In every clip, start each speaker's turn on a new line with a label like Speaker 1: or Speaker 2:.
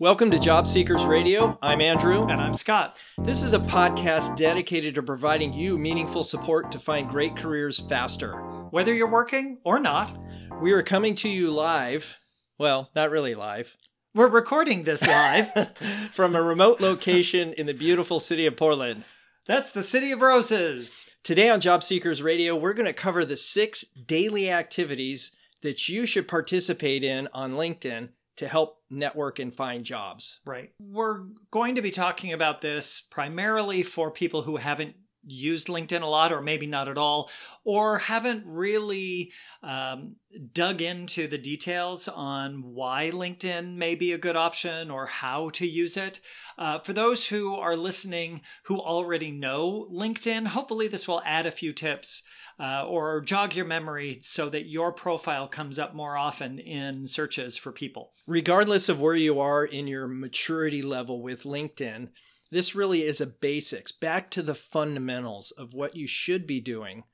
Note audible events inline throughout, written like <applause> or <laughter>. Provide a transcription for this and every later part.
Speaker 1: Welcome to Job Seekers Radio. I'm Andrew.
Speaker 2: And I'm Scott.
Speaker 1: This is a podcast dedicated to providing you meaningful support to find great careers faster.
Speaker 2: Whether you're working or not,
Speaker 1: we are coming to you live. Well, not really live.
Speaker 2: We're recording this live <laughs>
Speaker 1: from a remote location in the beautiful city of Portland.
Speaker 2: That's the City of Roses.
Speaker 1: Today on Job Seekers Radio, we're going to cover the six daily activities that you should participate in on LinkedIn to help network and find jobs.
Speaker 2: Right. We're going to be talking about this primarily for people who haven't used LinkedIn a lot, or maybe not at all, or haven't really um, dug into the details on why LinkedIn may be a good option or how to use it. Uh, for those who are listening who already know LinkedIn, hopefully this will add a few tips uh, or jog your memory so that your profile comes up more often in searches for people.
Speaker 1: Regardless of where you are in your maturity level with LinkedIn, this really is a basics, back to the fundamentals of what you should be doing.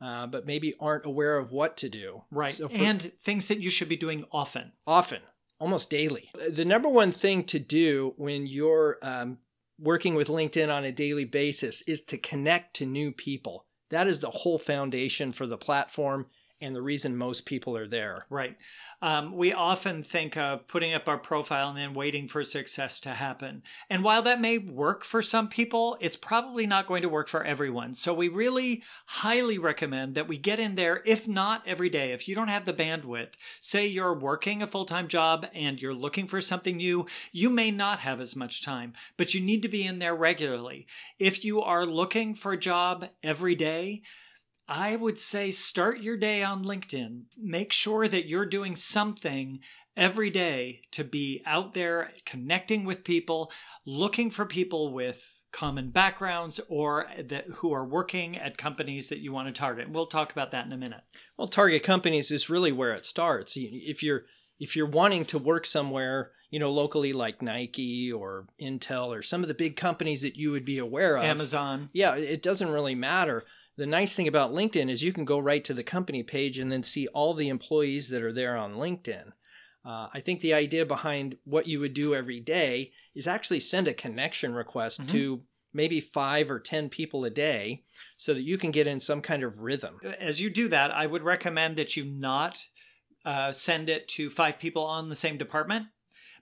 Speaker 1: Uh, but maybe aren't aware of what to do.
Speaker 2: Right. So for, and things that you should be doing often.
Speaker 1: Often, almost daily. The number one thing to do when you're um, working with LinkedIn on a daily basis is to connect to new people. That is the whole foundation for the platform and the reason most people are there.
Speaker 2: Right. Um, we often think of putting up our profile and then waiting for success to happen. And while that may work for some people, it's probably not going to work for everyone. So we really highly recommend that we get in there, if not every day, if you don't have the bandwidth, say you're working a full time job and you're looking for something new, you may not have as much time, but you need to be in there regularly. If you are looking for a job every day, I would say start your day on LinkedIn. Make sure that you're doing something every day to be out there connecting with people, looking for people with common backgrounds or that who are working at companies that you want to target. We'll talk about that in a minute.
Speaker 1: Well, target companies is really where it starts. If you're if you're wanting to work somewhere, you know, locally like Nike or Intel or some of the big companies that you would be aware of,
Speaker 2: Amazon.
Speaker 1: Yeah, it doesn't really matter the nice thing about LinkedIn is you can go right to the company page and then see all the employees that are there on LinkedIn. Uh, I think the idea behind what you would do every day is actually send a connection request mm-hmm. to maybe five or 10 people a day so that you can get in some kind of rhythm.
Speaker 2: As you do that, I would recommend that you not uh, send it to five people on the same department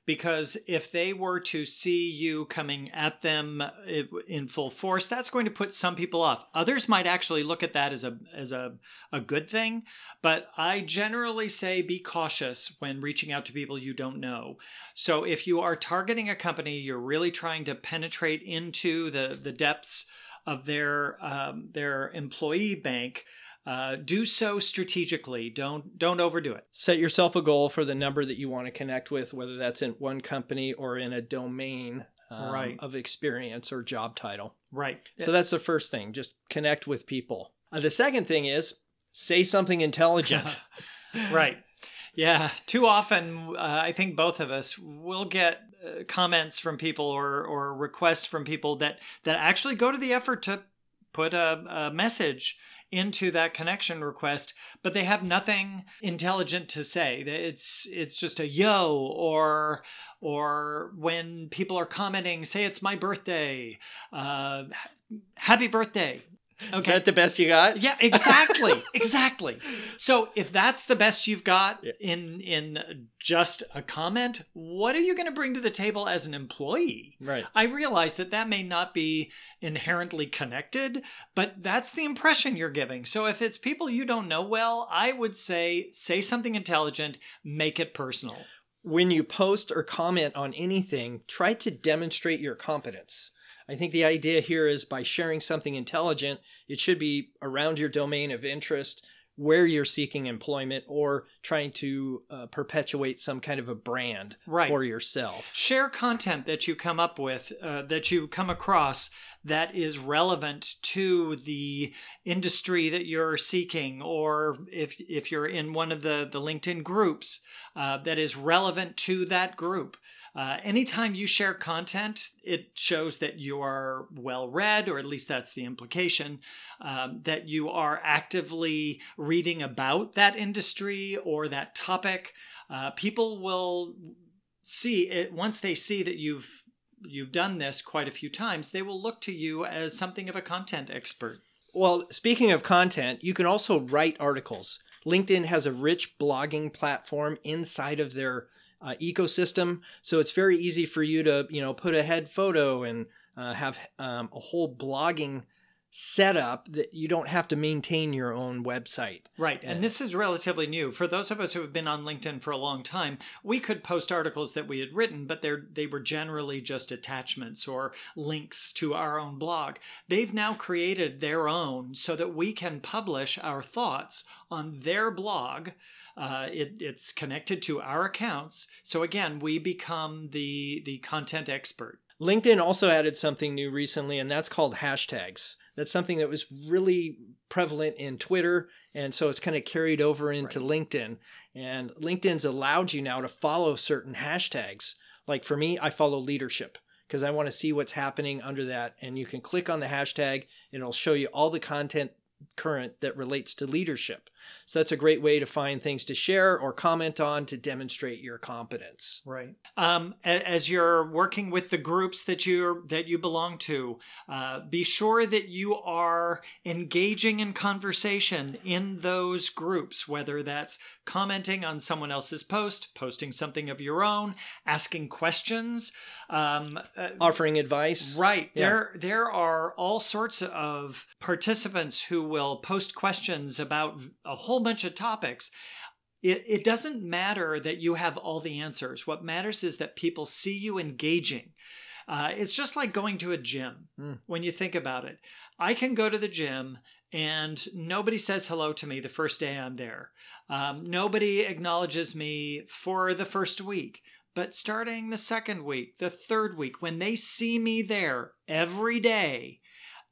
Speaker 2: because if they were to see you coming at them in full force that's going to put some people off. Others might actually look at that as a as a, a good thing but i generally say be cautious when reaching out to people you don't know. So if you are targeting a company you're really trying to penetrate into the the depths of their um, their employee bank uh, do so strategically. Don't don't overdo it.
Speaker 1: Set yourself a goal for the number that you want to connect with, whether that's in one company or in a domain um, right. of experience or job title.
Speaker 2: Right.
Speaker 1: So that's the first thing. Just connect with people. Uh, the second thing is say something intelligent. <laughs> <laughs>
Speaker 2: right. Yeah. Too often, uh, I think both of us will get uh, comments from people or or requests from people that that actually go to the effort to put a, a message into that connection request, but they have nothing intelligent to say. It's it's just a yo or or when people are commenting, say it's my birthday, uh, happy birthday.
Speaker 1: Okay. Is that the best you got?
Speaker 2: Yeah, exactly. <laughs> exactly. So if that's the best you've got in in just a comment, what are you going to bring to the table as an employee?
Speaker 1: Right.
Speaker 2: I realize that that may not be inherently connected, but that's the impression you're giving. So if it's people you don't know well, I would say say something intelligent, make it personal.
Speaker 1: When you post or comment on anything, try to demonstrate your competence. I think the idea here is by sharing something intelligent, it should be around your domain of interest where you're seeking employment or trying to uh, perpetuate some kind of a brand
Speaker 2: right.
Speaker 1: for yourself.
Speaker 2: Share content that you come up with, uh, that you come across that is relevant to the industry that you're seeking, or if, if you're in one of the, the LinkedIn groups uh, that is relevant to that group. Uh, anytime you share content, it shows that you are well read, or at least that's the implication, um, that you are actively reading about that industry or that topic. Uh, people will see it once they see that you've you've done this quite a few times, they will look to you as something of a content expert.
Speaker 1: Well, speaking of content, you can also write articles. LinkedIn has a rich blogging platform inside of their uh, ecosystem, so it's very easy for you to you know put a head photo and uh, have um, a whole blogging setup that you don't have to maintain your own website.
Speaker 2: Right. And this is relatively new. For those of us who have been on LinkedIn for a long time, we could post articles that we had written, but they're they were generally just attachments or links to our own blog. They've now created their own so that we can publish our thoughts on their blog. Uh, it, it's connected to our accounts. So again, we become the the content expert.
Speaker 1: LinkedIn also added something new recently, and that's called hashtags. That's something that was really prevalent in Twitter, and so it's kind of carried over into right. LinkedIn. And LinkedIn's allowed you now to follow certain hashtags. Like for me, I follow leadership because I want to see what's happening under that. And you can click on the hashtag, and it'll show you all the content current that relates to leadership. So that's a great way to find things to share or comment on to demonstrate your competence.
Speaker 2: Right. Um, as you're working with the groups that you that you belong to, uh, be sure that you are engaging in conversation in those groups, whether that's commenting on someone else's post, posting something of your own, asking questions, um,
Speaker 1: uh, offering advice.
Speaker 2: Right. Yeah. There there are all sorts of participants who will post questions about a whole bunch of topics. It, it doesn't matter that you have all the answers. What matters is that people see you engaging. Uh, it's just like going to a gym mm. when you think about it. I can go to the gym and nobody says hello to me the first day I'm there. Um, nobody acknowledges me for the first week. But starting the second week, the third week, when they see me there every day,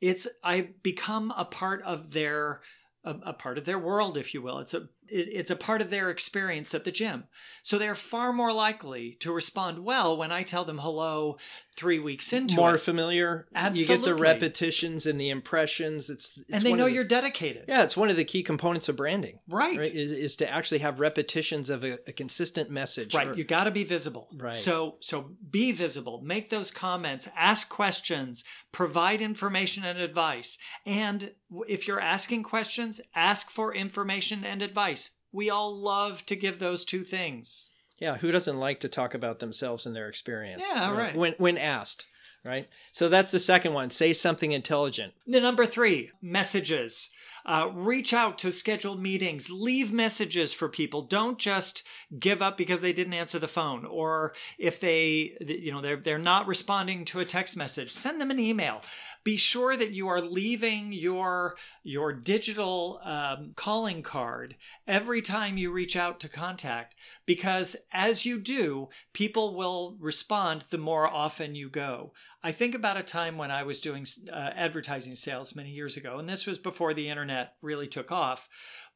Speaker 2: it's I become a part of their a, a, part of their world, if you will. It's a it, it's a part of their experience at the gym. So they're far more likely to respond well when I tell them hello three weeks into it.
Speaker 1: more
Speaker 2: it.
Speaker 1: familiar. Absolutely. You get the repetitions and the impressions. It's, it's
Speaker 2: and they know the, you're dedicated.
Speaker 1: Yeah, it's one of the key components of branding.
Speaker 2: Right.
Speaker 1: right? Is, is to actually have repetitions of a, a consistent message.
Speaker 2: Right. Or, you got to be visible. Right. So so be visible. Make those comments. Ask questions. Provide information and advice. And if you're asking questions, ask for information and advice. We all love to give those two things.
Speaker 1: Yeah, who doesn't like to talk about themselves and their experience?
Speaker 2: Yeah, right.
Speaker 1: When when asked, right? So that's the second one. Say something intelligent.
Speaker 2: The number 3, messages. Uh, reach out to scheduled meetings. Leave messages for people. Don't just give up because they didn't answer the phone, or if they, you know, they're they're not responding to a text message. Send them an email be sure that you are leaving your your digital um, calling card every time you reach out to contact because as you do people will respond the more often you go i think about a time when i was doing uh, advertising sales many years ago and this was before the internet really took off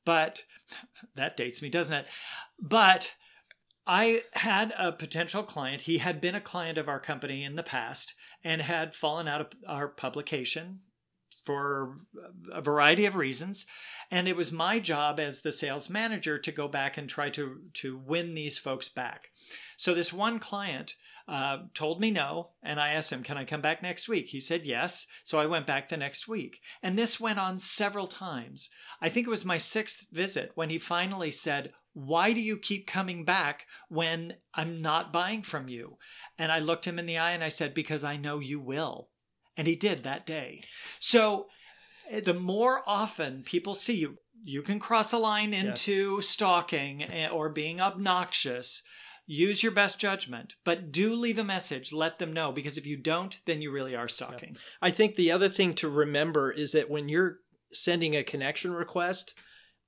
Speaker 2: but that dates me doesn't it but I had a potential client. He had been a client of our company in the past and had fallen out of our publication for a variety of reasons. And it was my job as the sales manager to go back and try to, to win these folks back. So this one client uh, told me no, and I asked him, Can I come back next week? He said yes. So I went back the next week. And this went on several times. I think it was my sixth visit when he finally said, why do you keep coming back when I'm not buying from you? And I looked him in the eye and I said, Because I know you will. And he did that day. So eh, the more often people see you, you can cross a line into stalking eh, or being obnoxious. Use your best judgment, but do leave a message. Let them know because if you don't, then you really are stalking. Yeah.
Speaker 1: I think the other thing to remember is that when you're sending a connection request,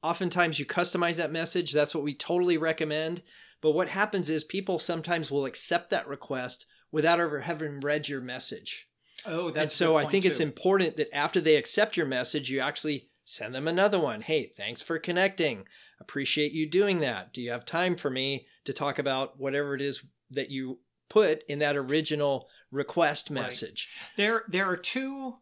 Speaker 1: Oftentimes you customize that message. That's what we totally recommend. But what happens is people sometimes will accept that request without ever having read your message.
Speaker 2: Oh, that's and
Speaker 1: so I think too. it's important that after they accept your message, you actually send them another one. Hey, thanks for connecting. Appreciate you doing that. Do you have time for me to talk about whatever it is that you put in that original request message?
Speaker 2: Right. There there are two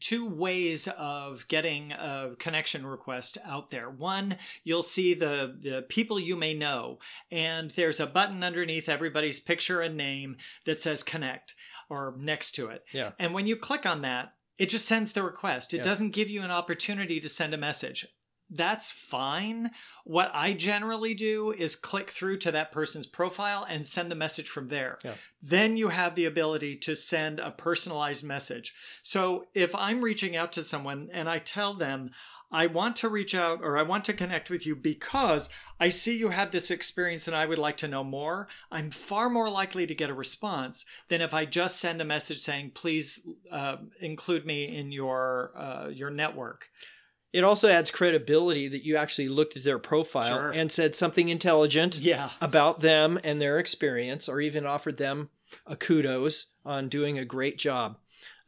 Speaker 2: two ways of getting a connection request out there. One, you'll see the the people you may know, and there's a button underneath everybody's picture and name that says connect or next to it.
Speaker 1: Yeah.
Speaker 2: And when you click on that, it just sends the request. It
Speaker 1: Yeah.
Speaker 2: doesn't give you an opportunity to send a message. That's fine. What I generally do is click through to that person's profile and send the message from there.
Speaker 1: Yeah.
Speaker 2: Then you have the ability to send a personalized message. So if I'm reaching out to someone and I tell them, I want to reach out or I want to connect with you because I see you have this experience and I would like to know more. I'm far more likely to get a response than if I just send a message saying, "Please uh, include me in your uh, your network."
Speaker 1: It also adds credibility that you actually looked at their profile
Speaker 2: Sure.
Speaker 1: and said something intelligent
Speaker 2: Yeah,
Speaker 1: about them and their experience, or even offered them a kudos on doing a great job.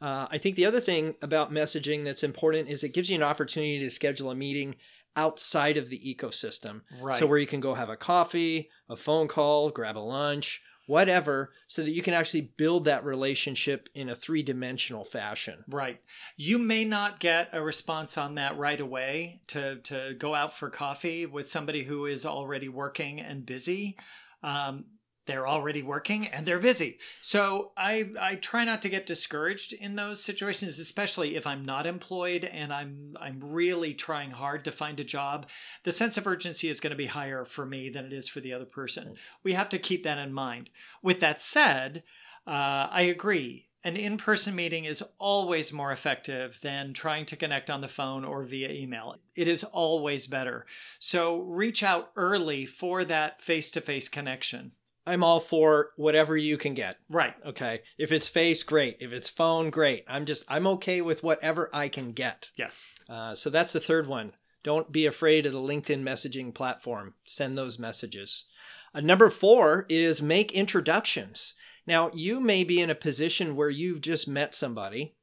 Speaker 1: Uh, I think the other thing about messaging that's important is it gives you an opportunity to schedule a meeting outside of the ecosystem.
Speaker 2: right.
Speaker 1: So where you can go have a coffee, a phone call, grab a lunch, whatever, so that you can actually build that relationship in a three dimensional fashion.
Speaker 2: Right. You may not get a response on that right away to, to go out for coffee with somebody who is already working and busy. Um, they're already working and they're busy. So I, I try not to get discouraged in those situations, especially if I'm not employed and I'm I'm really trying hard to find a job. The sense of urgency is going to be higher for me than it is for the other person. We have to keep that in mind. With that said, uh, I agree. An in person meeting is always more effective than trying to connect on the phone or via email. It is always better. So reach out early for that face to face connection.
Speaker 1: I'm all for whatever you can get.
Speaker 2: Right.
Speaker 1: Okay. If it's face, great. If it's phone, great. I'm just, I'm okay with whatever I can get.
Speaker 2: Yes.
Speaker 1: Uh, so that's the third one. Don't be afraid of the LinkedIn messaging platform. Send those messages. Uh, number four is make introductions. Now, you may be in a position where you've just met somebody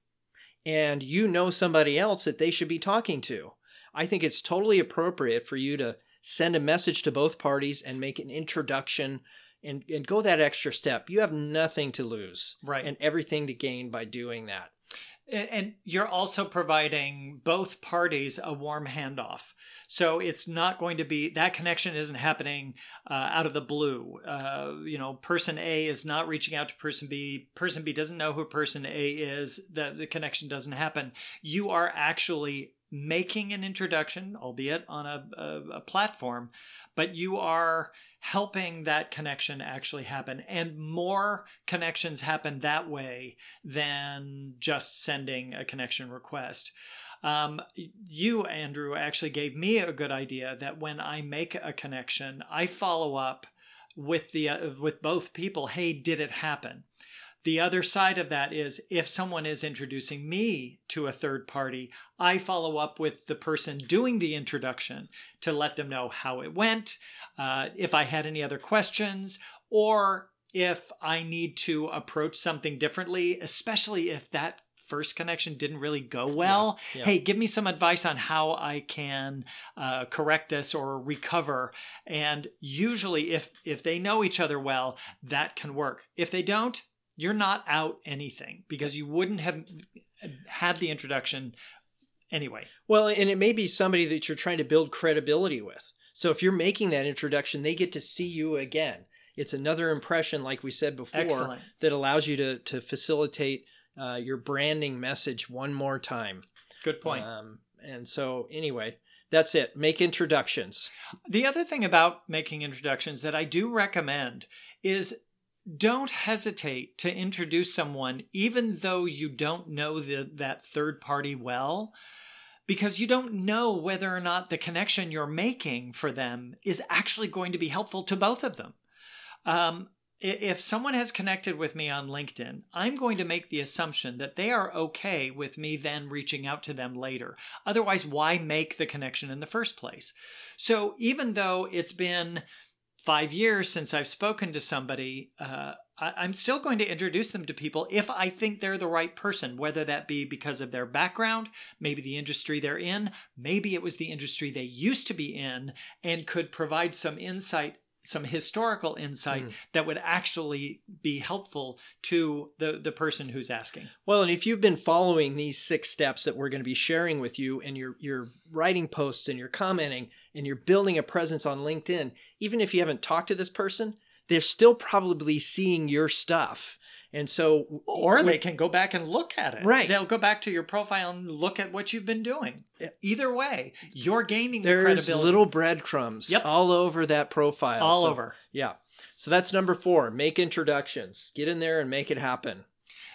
Speaker 1: and you know somebody else that they should be talking to. I think it's totally appropriate for you to send a message to both parties and make an introduction and, and go that extra step. You have nothing to lose
Speaker 2: Right.
Speaker 1: and everything to gain by doing that.
Speaker 2: And you're also providing both parties a warm handoff. So it's not going to be that connection isn't happening uh, out of the blue. Uh, you know, person A is not reaching out to person B. Person B doesn't know who person A is. The, the connection doesn't happen. You are actually making an introduction, albeit on a, a, a platform, but you are helping that connection actually happen. And more connections happen that way than just sending a connection request. Um, you, Andrew, actually gave me a good idea that when I make a connection, I follow up with the uh, with both people. Hey, did it happen? The other side of that is if someone is introducing me to a third party, I follow up with the person doing the introduction to let them know how it went, uh, if I had any other questions, or if I need to approach something differently, especially if that first connection didn't really go well.
Speaker 1: Yeah, yeah.
Speaker 2: Hey, give me some advice on how I can uh, correct this or recover. And usually, if if they know each other well, that can work. If they don't, you're not out anything because you wouldn't have had the introduction anyway.
Speaker 1: Well, and it may be somebody that you're trying to build credibility with. So if you're making that introduction, they get to see you again. It's another impression, like we said before,
Speaker 2: Excellent.
Speaker 1: that allows you to to facilitate uh, your branding message one more time.
Speaker 2: Good point.
Speaker 1: Um, and so, anyway, that's it. Make introductions.
Speaker 2: The other thing about making introductions that I do recommend is don't hesitate to introduce someone even though you don't know the, that third party well because you don't know whether or not the connection you're making for them is actually going to be helpful to both of them. Um, if someone has connected with me on LinkedIn, I'm going to make the assumption that they are okay with me then reaching out to them later. Otherwise, why make the connection in the first place? So even though it's been five years since I've spoken to somebody, uh, I- I'm still going to introduce them to people if I think they're the right person, whether that be because of their background, maybe the industry they're in, maybe it was the industry they used to be in and could provide some insight some historical insight
Speaker 1: Mm.
Speaker 2: that would actually be helpful to the the person who's asking.
Speaker 1: Well, and if you've been following these six steps that we're going to be sharing with you and you're you're writing posts and you're commenting and you're building a presence on LinkedIn, even if you haven't talked to this person, they're still probably seeing your stuff. And so
Speaker 2: Or they can go back and look at it.
Speaker 1: Right.
Speaker 2: They'll go back to your profile and look at what you've been doing. Either way, you're gaining the
Speaker 1: there's
Speaker 2: credibility.
Speaker 1: little breadcrumbs
Speaker 2: Yep.
Speaker 1: all over that profile.
Speaker 2: all
Speaker 1: So,
Speaker 2: over.
Speaker 1: Yeah. So that's number 4, make introductions. Get in there and make it happen.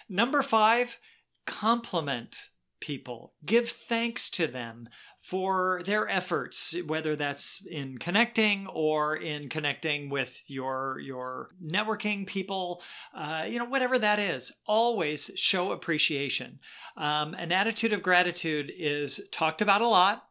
Speaker 2: Number five, compliment people. Give thanks to them for their efforts, whether that's in connecting or in connecting with your your networking people, uh, you know, whatever that is. Always show appreciation. Um, an attitude of gratitude is talked about a lot.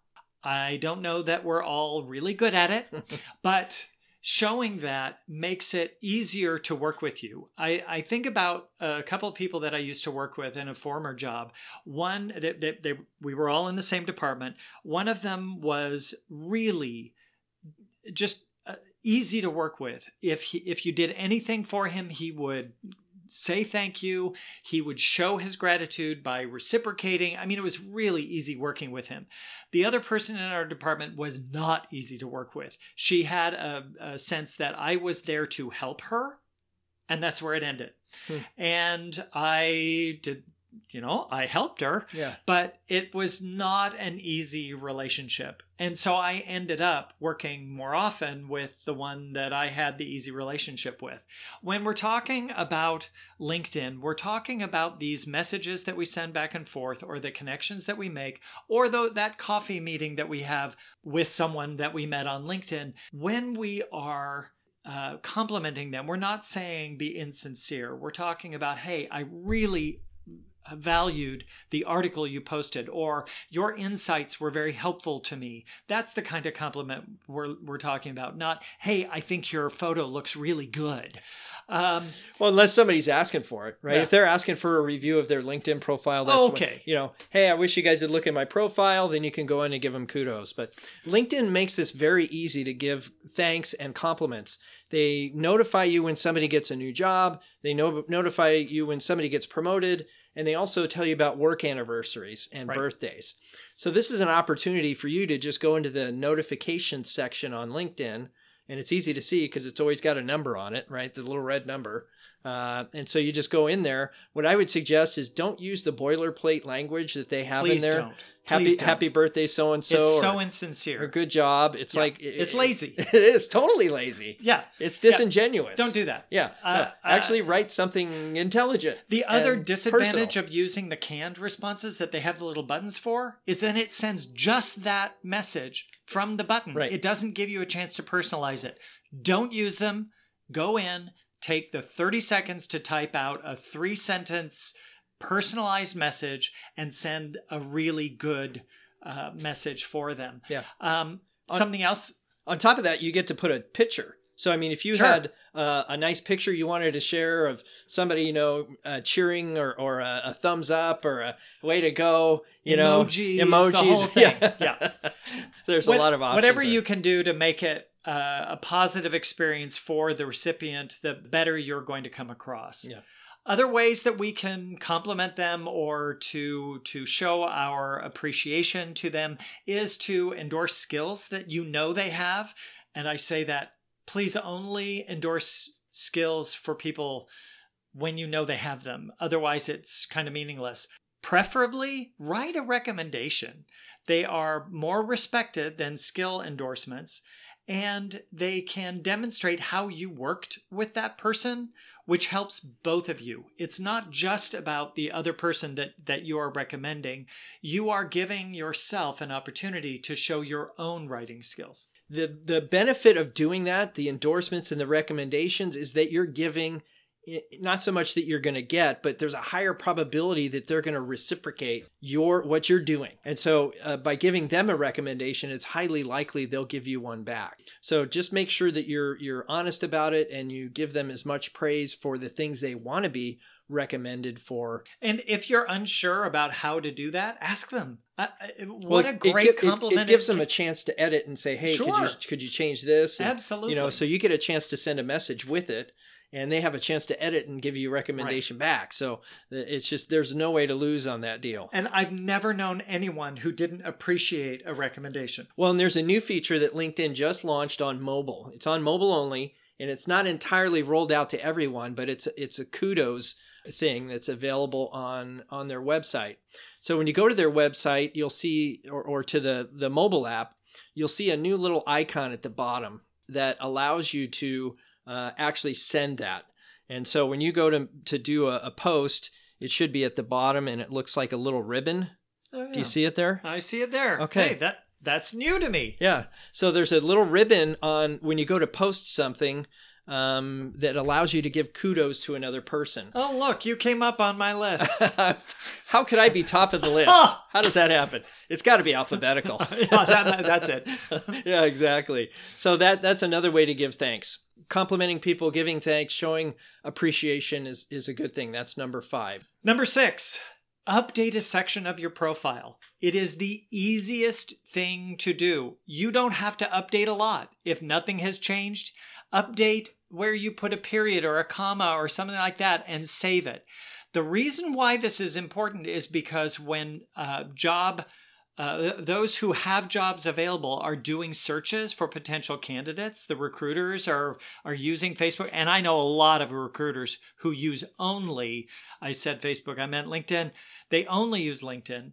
Speaker 2: I don't know that we're all really good at it, <laughs> but showing that makes it easier to work with you. I, I think about a couple of people that I used to work with in a former job. One, they, they, they, we were all in the same department. One of them was really just uh, easy to work with. If he, if you did anything for him, he would say thank you. He would show his gratitude by reciprocating. I mean, it was really easy working with him. The other person in our department was not easy to work with. She had a, a sense that I was there to help her, and that's where it ended.
Speaker 1: Hmm.
Speaker 2: And I did, you know, I helped her,
Speaker 1: Yeah.
Speaker 2: but it was not an easy relationship. And so I ended up working more often with the one that I had the easy relationship with. When we're talking about LinkedIn, we're talking about these messages that we send back and forth, or the connections that we make, or the, that coffee meeting that we have with someone that we met on LinkedIn. When we are uh, complimenting them, we're not saying be insincere. We're talking about, hey, I really valued the article you posted or your insights were very helpful to me that's the kind of compliment we're, we're talking about not hey i think your photo looks really good um,
Speaker 1: Well, unless somebody's asking for it, right?
Speaker 2: Yeah.
Speaker 1: If they're asking for a review of their LinkedIn profile, that's
Speaker 2: Okay.
Speaker 1: you know, hey, I wish you guys would look at my profile. Then you can go in and give them kudos. But LinkedIn makes this very easy to give thanks and compliments. They notify you when somebody gets a new job. They no- notify you when somebody gets promoted, and they also tell you about work anniversaries and
Speaker 2: Right.
Speaker 1: birthdays. So this is an opportunity for you to just go into the notifications section on LinkedIn and it's easy to see because it's always got a number on it, right? The little red number. Uh, and so you just go in there. What I would suggest is don't use the boilerplate language that they have
Speaker 2: please
Speaker 1: in there.
Speaker 2: don't
Speaker 1: Happy
Speaker 2: Please don't.
Speaker 1: happy birthday so and so.
Speaker 2: it's so insincere
Speaker 1: or good job. It's
Speaker 2: Yeah.
Speaker 1: like
Speaker 2: It's lazy. <laughs>
Speaker 1: It is totally lazy.
Speaker 2: yeah
Speaker 1: It's disingenuous.
Speaker 2: don't do that
Speaker 1: Yeah.
Speaker 2: Uh,
Speaker 1: no,
Speaker 2: uh,
Speaker 1: actually, write something intelligent.
Speaker 2: The other disadvantage
Speaker 1: personal.
Speaker 2: of using the canned responses that they have the little buttons for is then it sends just that message from the button.
Speaker 1: Right.
Speaker 2: It doesn't give you a chance to personalize it. Don't use them. Go in, take the 30 seconds to type out a three sentence personalized message and send a really good uh, message for them.
Speaker 1: Yeah.
Speaker 2: Um,
Speaker 1: On-
Speaker 2: something else
Speaker 1: on top of that, you get to put a picture. So I mean, if you
Speaker 2: Sure.
Speaker 1: had uh, a nice picture you wanted to share of somebody, you know, uh, cheering or, or a, a thumbs up or a way to go, you know,
Speaker 2: Emojis, the
Speaker 1: emojis. <laughs> Yeah,
Speaker 2: Yeah.
Speaker 1: There's
Speaker 2: What-
Speaker 1: a lot of options.
Speaker 2: Whatever
Speaker 1: there.
Speaker 2: you can do to make it uh, a positive experience for the recipient, the better you're going to come across.
Speaker 1: Yeah.
Speaker 2: Other ways that we can compliment them or to to show our appreciation to them is to endorse skills that you know they have, and I say that please only endorse skills for people when you know they have them. Otherwise, it's kind of meaningless. Preferably, write a recommendation. They are more respected than skill endorsements, and they can demonstrate how you worked with that person, which helps both of you. It's not just about the other person that, that you are recommending, you are giving yourself an opportunity to show your own writing skills.
Speaker 1: the the benefit of doing that, the endorsements and the recommendations, is that you're giving not so much that you're going to get, but there's a higher probability that they're going to reciprocate your what you're doing. And so, uh, by giving them a recommendation, it's highly likely they'll give you one back. So just make sure that you're you're honest about it and you give them as much praise for the things they want to be recommended for.
Speaker 2: And if you're unsure about how to do that, ask them. Uh, uh what
Speaker 1: well,
Speaker 2: a great
Speaker 1: it,
Speaker 2: compliment!
Speaker 1: It, it, gives them a chance to edit and say, "Hey,
Speaker 2: sure.
Speaker 1: could you could you change this?" And,
Speaker 2: Absolutely.
Speaker 1: You know, so you get a chance to send a message with it, and they have a chance to edit and give you a recommendation right. back. So uh, it's just there's no way to lose on that deal.
Speaker 2: And I've never known anyone who didn't appreciate a recommendation.
Speaker 1: Well, and there's a new feature that LinkedIn just launched on mobile. It's on mobile only, and it's not entirely rolled out to everyone, but it's it's a kudos thing that's available on on their website. So when you go to their website, you'll see or, or to the the mobile app, you'll see a new little icon at the bottom that allows you to uh, actually send that. And so when you go to to do a, a, post, it should be at the bottom, and it looks like a little ribbon. Oh, yeah. Do you see it there?
Speaker 2: I see it there.
Speaker 1: Okay,
Speaker 2: hey, that that's new to me.
Speaker 1: Yeah. So there's a little ribbon on when you go to post something um, that allows you to give kudos to another person.
Speaker 2: Oh, look, you came up on my list. <laughs>
Speaker 1: How could I be top of the list? How does that happen? It's got to be alphabetical. <laughs>
Speaker 2: yeah, that, that's it. <laughs>
Speaker 1: yeah, exactly. So that that's another way to give thanks. Complimenting people, giving thanks, showing appreciation is is a good thing. That's number five.
Speaker 2: Number six. Update a section of your profile. It is the easiest thing to do. You don't have to update a lot. If nothing has changed, update where you put a period or a comma or something like that and save it. The reason why this is important is because when uh, job uh, those who have jobs available are doing searches for potential candidates. The recruiters are are using Facebook, and I know a lot of recruiters who use only. I said Facebook, I meant LinkedIn. They only use LinkedIn.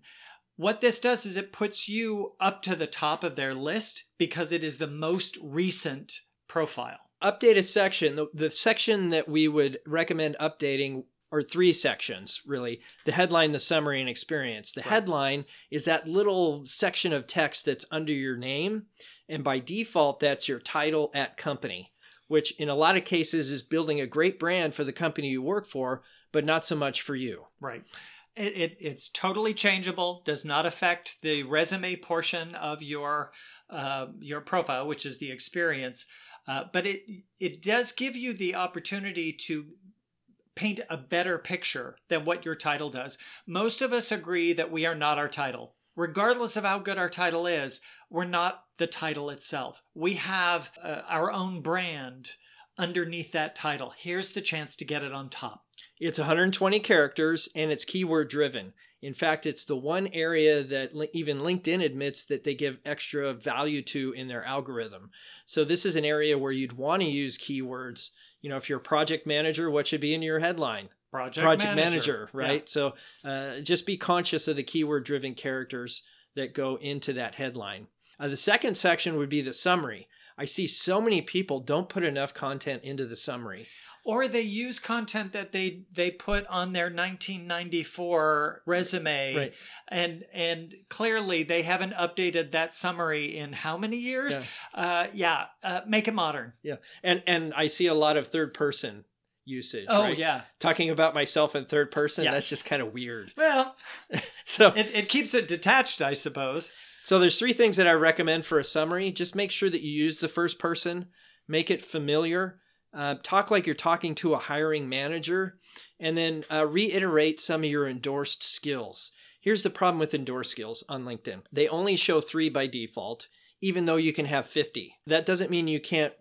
Speaker 2: What this does is it puts you up to the top of their list because it is the most recent profile
Speaker 1: update a section. The, the section that we would recommend updating are three sections, really the headline, the summary, and experience. The right. headline is that little section of text that's under your name. And by default, that's your title at company, which in a lot of cases is building a great brand for the company you work for, but not so much for you.
Speaker 2: Right. It, it, it's totally changeable, does not affect the resume portion of your uh, your profile, which is the experience. Uh, but it it does give you the opportunity to paint a better picture than what your title does. Most of us agree that we are not our title. Regardless of how good our title is, we're not the title itself. We have uh, our own brand underneath that title. Here's the chance to get it on top.
Speaker 1: It's 120 characters and it's keyword driven. In fact, it's the one area that even LinkedIn admits that they give extra value to in their algorithm. So this is an area where you'd want to use keywords. You know, if you're a project manager, what should be in your headline?
Speaker 2: Project,
Speaker 1: project
Speaker 2: manager,
Speaker 1: manager right? Yeah. So uh, just be conscious of the keyword driven characters that go into that headline. Uh, the second section would be the summary. I see so many people don't put enough content into the summary
Speaker 2: or they use content that they they put on their 1994 resume.
Speaker 1: Right.
Speaker 2: and and clearly they haven't updated that summary in how many years? Yeah, uh, yeah uh, make it modern.
Speaker 1: Yeah. And and i see a lot of third person usage
Speaker 2: oh
Speaker 1: right?
Speaker 2: yeah.
Speaker 1: Talking about myself in third person
Speaker 2: yeah.
Speaker 1: that's just kind of weird.
Speaker 2: Well <laughs> so it, it keeps it detached i suppose.
Speaker 1: So there's three things that i recommend for a summary. Just make sure that you use the first person. Make it familiar uh, talk like you're talking to a hiring manager, and then uh, reiterate some of your endorsed skills. Here's the problem with endorsed skills on LinkedIn they only show three by default, even though you can have 50. That doesn't mean you can't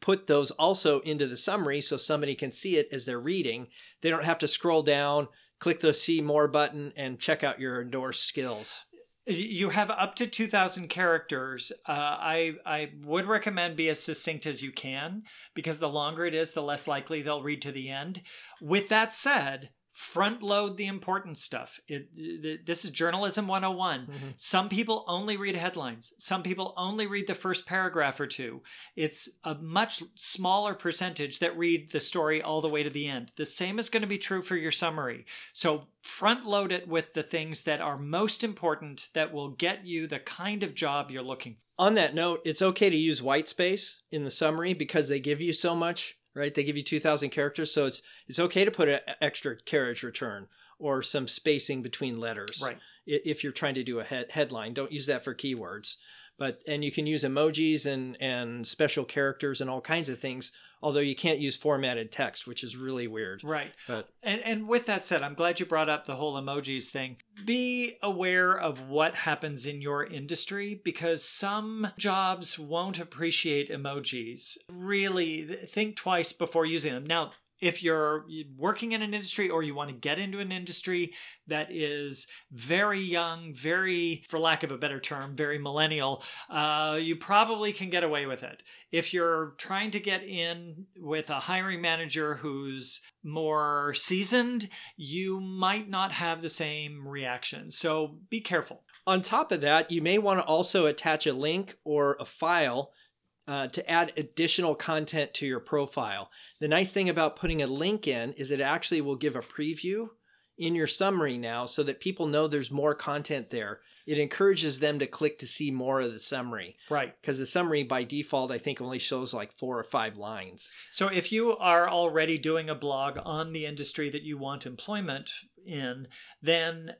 Speaker 1: put those also into the summary so somebody can see it as they're reading. They don't have to scroll down, click the see more button, and check out your endorsed skills
Speaker 2: you have up to 2000 characters uh, i i would recommend be as succinct as you can because the longer it is the less likely they'll read to the end. With that said front load the important stuff. It, it, this is journalism 101. Mm-hmm. Some people only read headlines. Some people only read the first paragraph or two. It's a much smaller percentage that read the story all the way to the end. The same is going to be true for your summary. So front load it with the things that are most important that will get you the kind of job you're looking for.
Speaker 1: On that note, it's okay to use white space in the summary because they give you so much right? They give you 2,000 characters, so it's it's okay to put an extra carriage return or some spacing between letters.
Speaker 2: Right.
Speaker 1: If you're trying to do a head, headline, don't use that for keywords. but and you can use emojis and and special characters and all kinds of things although you can't use formatted text which is really weird
Speaker 2: Right.
Speaker 1: but
Speaker 2: And and with that said, I'm glad you brought up the whole emojis thing. Be aware of what happens in your industry because some jobs won't appreciate emojis. Really think twice before using them. Now, if you're working in an industry or you want to get into an industry that is very young, very, for lack of a better term, very millennial, uh, you probably can get away with it. If you're trying to get in with a hiring manager who's more seasoned, you might not have the same reaction. So be careful.
Speaker 1: On top of that, you may want to also attach a link or a file uh, to add additional content to your profile. The nice thing about putting a link in is it actually will give a preview in your summary now so that people know there's more content there. It encourages them to click to see more of the summary
Speaker 2: Right.
Speaker 1: because the summary by default, I think, only shows like four or five lines.
Speaker 2: So if you are already doing a blog on the industry that you want employment in, then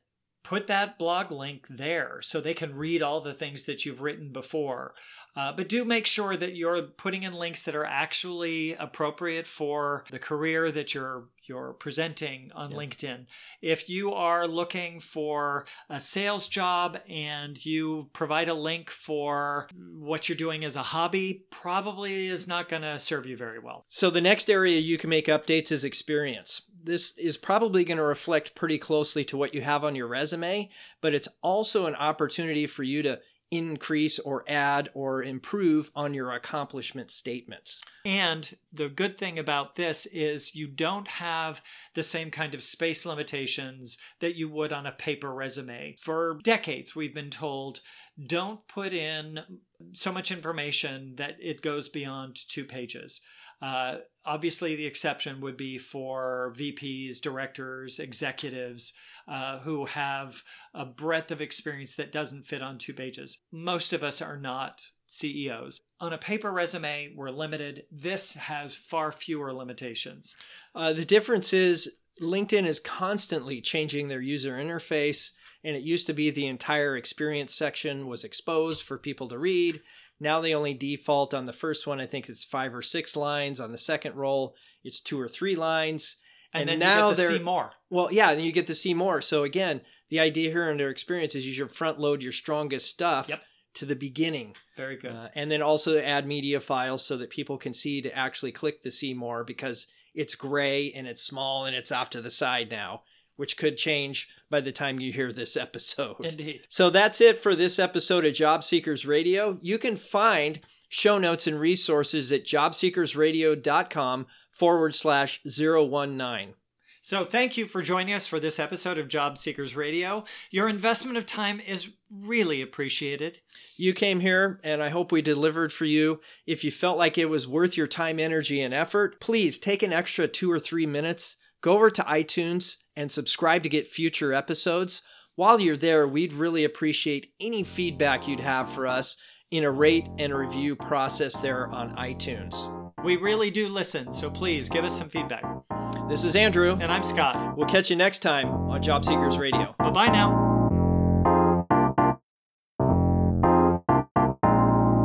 Speaker 2: put that blog link there so they can read all the things that you've written before. Uh, but do make sure that you're putting in links that are actually appropriate for the career that you're you're presenting on
Speaker 1: Yeah.
Speaker 2: LinkedIn. If you are looking for a sales job and you provide a link for what you're doing as a hobby, probably is not going to serve you very well.
Speaker 1: So the next area you can make updates is experience. This is probably going to reflect pretty closely to what you have on your resume, but it's also an opportunity for you to increase or add or improve on your accomplishment statements.
Speaker 2: And the good thing about this is you don't have the same kind of space limitations that you would on a paper resume. For decades, we've been told don't put in so much information that it goes beyond two pages. Uh, obviously, the exception would be for VPs, directors, executives uh, who have a breadth of experience that doesn't fit on two pages. Most of us are not CEOs. On a paper resume, we're limited. This has far fewer limitations.
Speaker 1: Uh, the difference is LinkedIn is constantly changing their user interface, and it used to be the entire experience section was exposed for people to read. Now they only default on the first one. I think it's five or six lines. On the second role, it's two or three lines.
Speaker 2: And,
Speaker 1: And
Speaker 2: then
Speaker 1: now
Speaker 2: you get to
Speaker 1: they're-
Speaker 2: see more.
Speaker 1: Well, yeah, then you get to see more. So again, the idea here in their experience is you should front load your strongest stuff
Speaker 2: Yep.
Speaker 1: to the beginning,
Speaker 2: Very good.
Speaker 1: uh, and then also add media files so that people can see to actually click the see more because it's gray and it's small and it's off to the side now, which could change by the time you hear this episode.
Speaker 2: Indeed.
Speaker 1: So that's it for this episode of Job Seekers Radio. You can find show notes and resources at jobseekersradio.com forward slash 019.
Speaker 2: So, thank you for joining us for this episode of Job Seekers Radio. Your investment of time is really appreciated.
Speaker 1: You came here, and I hope we delivered for you. If you felt like it was worth your time, energy, and effort, please take an extra two or three minutes, go over to iTunes, and subscribe to get future episodes. While you're there, we'd really appreciate any feedback you'd have for us in a rate and review process there on iTunes.
Speaker 2: We really do listen, so please give us some feedback.
Speaker 1: This is Andrew.
Speaker 2: And I'm Scott.
Speaker 1: We'll catch you next time on Job Seekers Radio.
Speaker 2: Bye bye now.